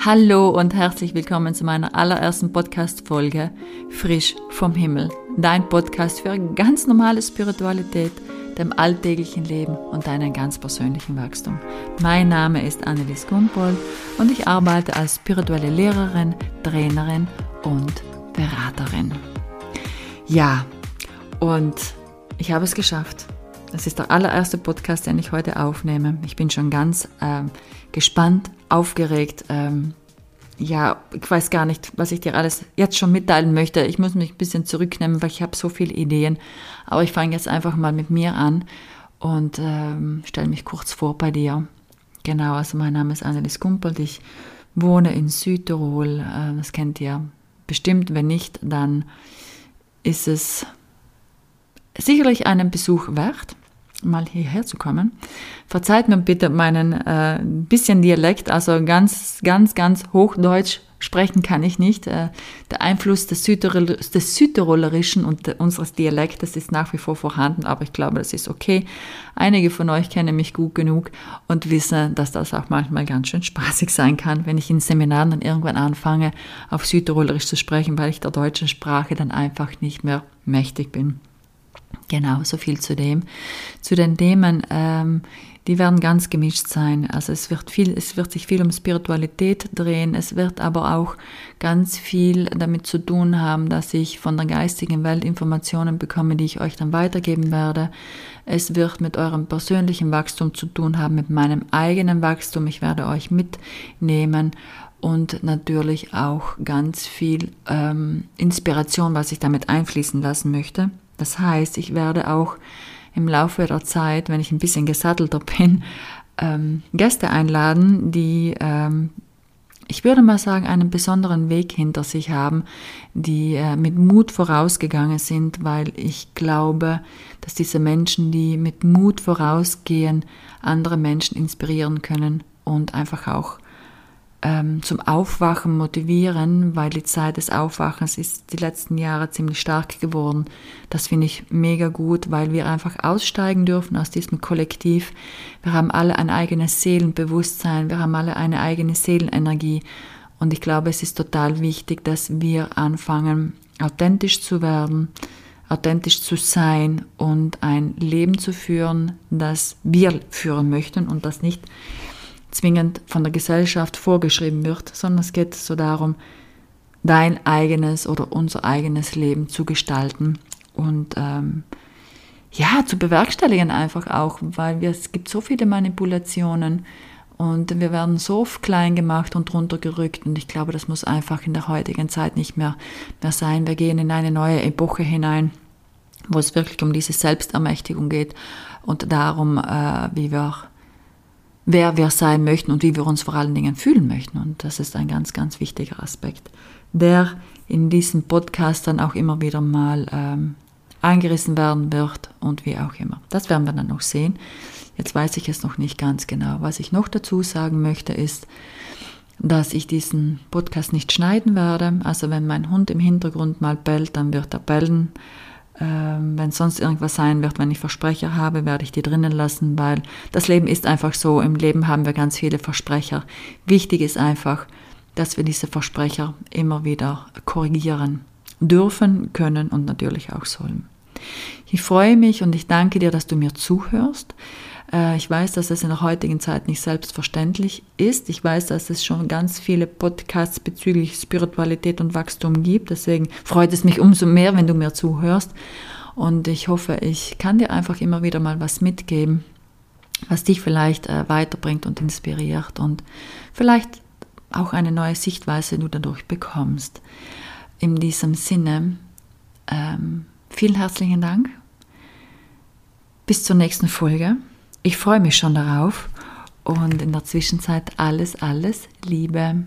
Hallo und herzlich willkommen zu meiner allerersten Podcast-Folge Frisch vom Himmel. Dein Podcast für ganz normale Spiritualität, dem alltäglichen Leben und deinen ganz persönlichen Wachstum. Mein Name ist Annelies Gumpol und ich arbeite als spirituelle Lehrerin, Trainerin und Beraterin. Ja, und ich habe es geschafft. Das ist der allererste Podcast, den ich heute aufnehme. Ich bin schon ganz äh, gespannt, aufgeregt. Ähm, ja, ich weiß gar nicht, was ich dir alles jetzt schon mitteilen möchte. Ich muss mich ein bisschen zurücknehmen, weil ich habe so viele Ideen. Aber ich fange jetzt einfach mal mit mir an und ähm, stelle mich kurz vor bei dir. Genau, also mein Name ist Annelies Kumpelt. Ich wohne in Südtirol. Äh, das kennt ihr bestimmt. Wenn nicht, dann ist es sicherlich einen Besuch wert mal hierher zu kommen. Verzeiht mir bitte meinen äh, bisschen Dialekt, also ganz, ganz, ganz Hochdeutsch sprechen kann ich nicht. Äh, der Einfluss des, Südtirol des Südtirolerischen und unseres Dialektes ist nach wie vor vorhanden, aber ich glaube, das ist okay. Einige von euch kennen mich gut genug und wissen, dass das auch manchmal ganz schön spaßig sein kann, wenn ich in Seminaren dann irgendwann anfange, auf Südtirolerisch zu sprechen, weil ich der deutschen Sprache dann einfach nicht mehr mächtig bin. Genau, so viel zu dem. Zu den Themen, ähm, die werden ganz gemischt sein. Also es wird viel, es wird sich viel um Spiritualität drehen. Es wird aber auch ganz viel damit zu tun haben, dass ich von der geistigen Welt Informationen bekomme, die ich euch dann weitergeben werde. Es wird mit eurem persönlichen Wachstum zu tun haben, mit meinem eigenen Wachstum. Ich werde euch mitnehmen und natürlich auch ganz viel ähm, Inspiration, was ich damit einfließen lassen möchte. Das heißt, ich werde auch im Laufe der Zeit, wenn ich ein bisschen gesattelter bin, ähm, Gäste einladen, die, ähm, ich würde mal sagen, einen besonderen Weg hinter sich haben, die äh, mit Mut vorausgegangen sind, weil ich glaube, dass diese Menschen, die mit Mut vorausgehen, andere Menschen inspirieren können und einfach auch ähm, zum Aufwachen motivieren, weil die Zeit des Aufwachens ist die letzten Jahre ziemlich stark geworden. Das finde ich mega gut, weil wir einfach aussteigen dürfen aus diesem Kollektiv. Wir haben alle ein eigenes Seelenbewusstsein, wir haben alle eine eigene Seelenenergie und ich glaube, es ist total wichtig, dass wir anfangen, authentisch zu werden, authentisch zu sein und ein Leben zu führen, das wir führen möchten und das nicht zwingend von der Gesellschaft vorgeschrieben wird, sondern es geht so darum, dein eigenes oder unser eigenes Leben zu gestalten und ähm, ja, zu bewerkstelligen einfach auch, weil wir, es gibt so viele Manipulationen und wir werden so klein gemacht und runtergerückt und ich glaube, das muss einfach in der heutigen Zeit nicht mehr, mehr sein. Wir gehen in eine neue Epoche hinein, wo es wirklich um diese Selbstermächtigung geht und darum, äh, wie wir wer wir sein möchten und wie wir uns vor allen Dingen fühlen möchten. Und das ist ein ganz, ganz wichtiger Aspekt, der in diesem Podcast dann auch immer wieder mal ähm, angerissen werden wird und wie auch immer. Das werden wir dann noch sehen. Jetzt weiß ich es noch nicht ganz genau. Was ich noch dazu sagen möchte ist, dass ich diesen Podcast nicht schneiden werde. Also wenn mein Hund im Hintergrund mal bellt, dann wird er bellen. Ähm, wenn sonst irgendwas sein wird, wenn ich Versprecher habe, werde ich die drinnen lassen, weil das Leben ist einfach so. Im Leben haben wir ganz viele Versprecher. Wichtig ist einfach, dass wir diese Versprecher immer wieder korrigieren dürfen, können und natürlich auch sollen. Ich freue mich und ich danke dir, dass du mir zuhörst. Äh, ich weiß, dass es in der heutigen Zeit nicht selbstverständlich ist. Ich weiß, dass es schon ganz viele Podcasts bezüglich Spiritualität und Wachstum gibt. Deswegen freut es mich umso mehr, wenn du mir zuhörst. Und ich hoffe, ich kann dir einfach immer wieder mal was mitgeben, was dich vielleicht äh, weiterbringt und inspiriert und vielleicht auch eine neue Sichtweise du dadurch bekommst. In diesem Sinne, ähm, vielen herzlichen Dank. Bis zur nächsten Folge. Ich freue mich schon darauf und in der Zwischenzeit alles, alles Liebe.